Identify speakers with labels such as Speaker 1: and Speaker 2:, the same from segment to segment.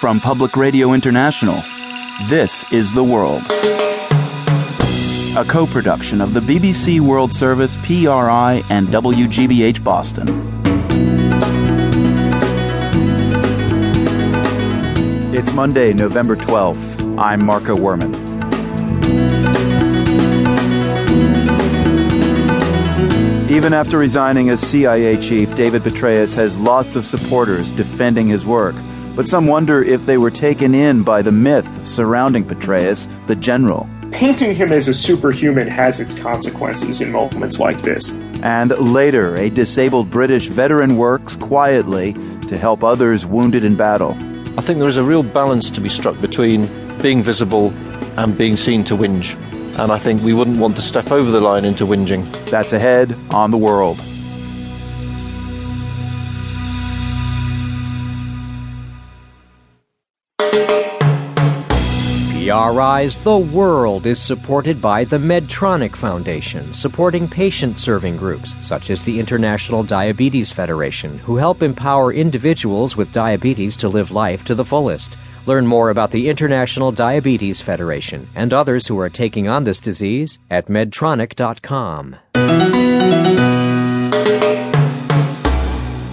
Speaker 1: From Public Radio International, this is The World. A co production of the BBC World Service, PRI, and WGBH Boston. It's Monday, November 12th. I'm Marco Werman. Even after resigning as CIA chief, David Petraeus has lots of supporters defending his work. But some wonder if they were taken in by the myth surrounding Petraeus, the general.
Speaker 2: Painting him as a superhuman has its consequences in moments like this.
Speaker 1: And later, a disabled British veteran works quietly to help others wounded in battle.
Speaker 3: I think there is a real balance to be struck between being visible and being seen to whinge. And I think we wouldn't want to step over the line into whinging.
Speaker 1: That's ahead on the world.
Speaker 4: PRI's The World is supported by the Medtronic Foundation, supporting patient serving groups such as the International Diabetes Federation, who help empower individuals with diabetes to live life to the fullest. Learn more about the International Diabetes Federation and others who are taking on this disease at medtronic.com.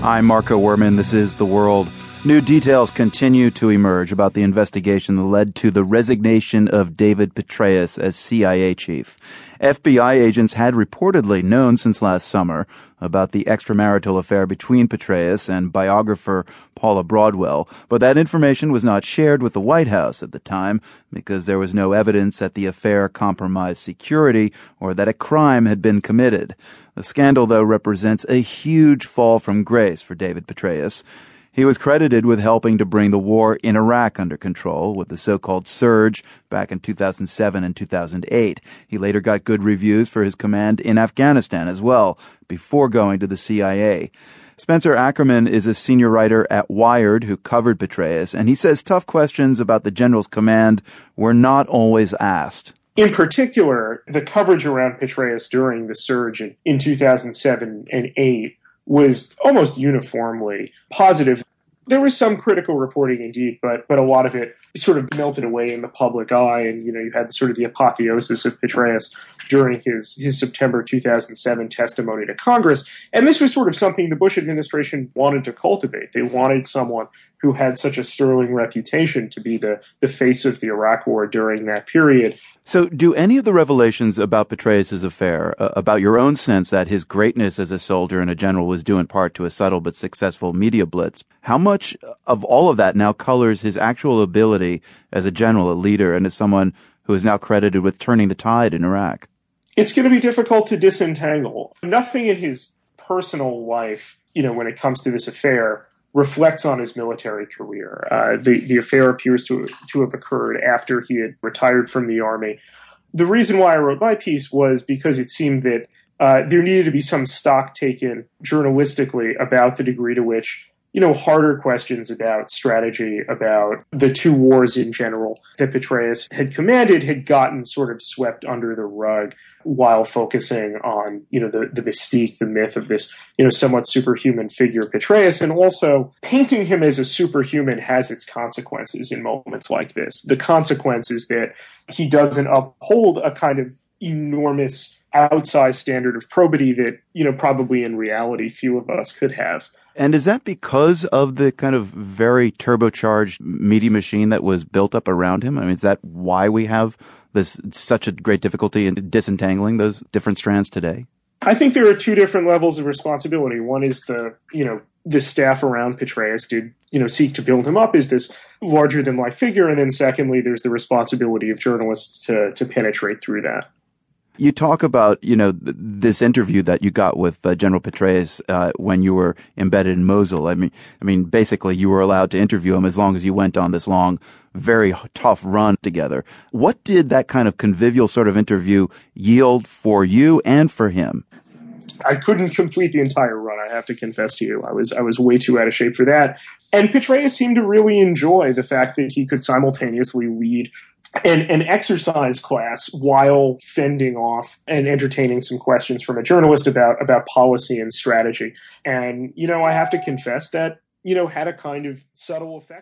Speaker 1: I'm Marco Werman. This is The World. New details continue to emerge about the investigation that led to the resignation of David Petraeus as CIA chief. FBI agents had reportedly known since last summer about the extramarital affair between Petraeus and biographer Paula Broadwell, but that information was not shared with the White House at the time because there was no evidence that the affair compromised security or that a crime had been committed. The scandal, though, represents a huge fall from grace for David Petraeus. He was credited with helping to bring the war in Iraq under control with the so-called surge back in 2007 and 2008. He later got good reviews for his command in Afghanistan as well, before going to the CIA. Spencer Ackerman is a senior writer at Wired who covered Petraeus, and he says tough questions about the general's command were not always asked.
Speaker 2: In particular, the coverage around Petraeus during the surge in, in 2007 and 8 was almost uniformly positive. There was some critical reporting indeed, but but a lot of it sort of melted away in the public eye, and you know you had sort of the apotheosis of Petraeus during his his September 2007 testimony to Congress, and this was sort of something the Bush administration wanted to cultivate. They wanted someone who had such a sterling reputation to be the the face of the Iraq War during that period.
Speaker 1: So, do any of the revelations about Petraeus' affair, uh, about your own sense that his greatness as a soldier and a general was due in part to a subtle but successful media blitz, how much of all of that now colors his actual ability as a general, a leader, and as someone who is now credited with turning the tide in Iraq?
Speaker 2: It's going to be difficult to disentangle. Nothing in his personal life, you know, when it comes to this affair, reflects on his military career. Uh, the, the affair appears to, to have occurred after he had retired from the Army. The reason why I wrote my piece was because it seemed that uh, there needed to be some stock taken journalistically about the degree to which you know, harder questions about strategy, about the two wars in general that Petraeus had commanded had gotten sort of swept under the rug while focusing on, you know, the, the mystique, the myth of this, you know, somewhat superhuman figure, Petraeus, and also painting him as a superhuman has its consequences in moments like this. The consequence is that he doesn't uphold a kind of enormous outsized standard of probity that, you know, probably in reality few of us could have.
Speaker 1: And is that because of the kind of very turbocharged media machine that was built up around him? I mean, is that why we have this such a great difficulty in disentangling those different strands today?
Speaker 2: I think there are two different levels of responsibility. One is the, you know, the staff around Petraeus did, you know, seek to build him up as this larger than life figure. And then secondly, there's the responsibility of journalists to, to penetrate through that.
Speaker 1: You talk about, you know, th- this interview that you got with uh, General Petraeus uh, when you were embedded in Mosul. I mean, I mean, basically, you were allowed to interview him as long as you went on this long, very tough run together. What did that kind of convivial sort of interview yield for you and for him?
Speaker 2: I couldn't complete the entire run. I have to confess to you, I was I was way too out of shape for that. And Petraeus seemed to really enjoy the fact that he could simultaneously lead an, an exercise class while fending off and entertaining some questions from a journalist about about policy and strategy. And you know, I have to confess that you know had a kind of subtle effect.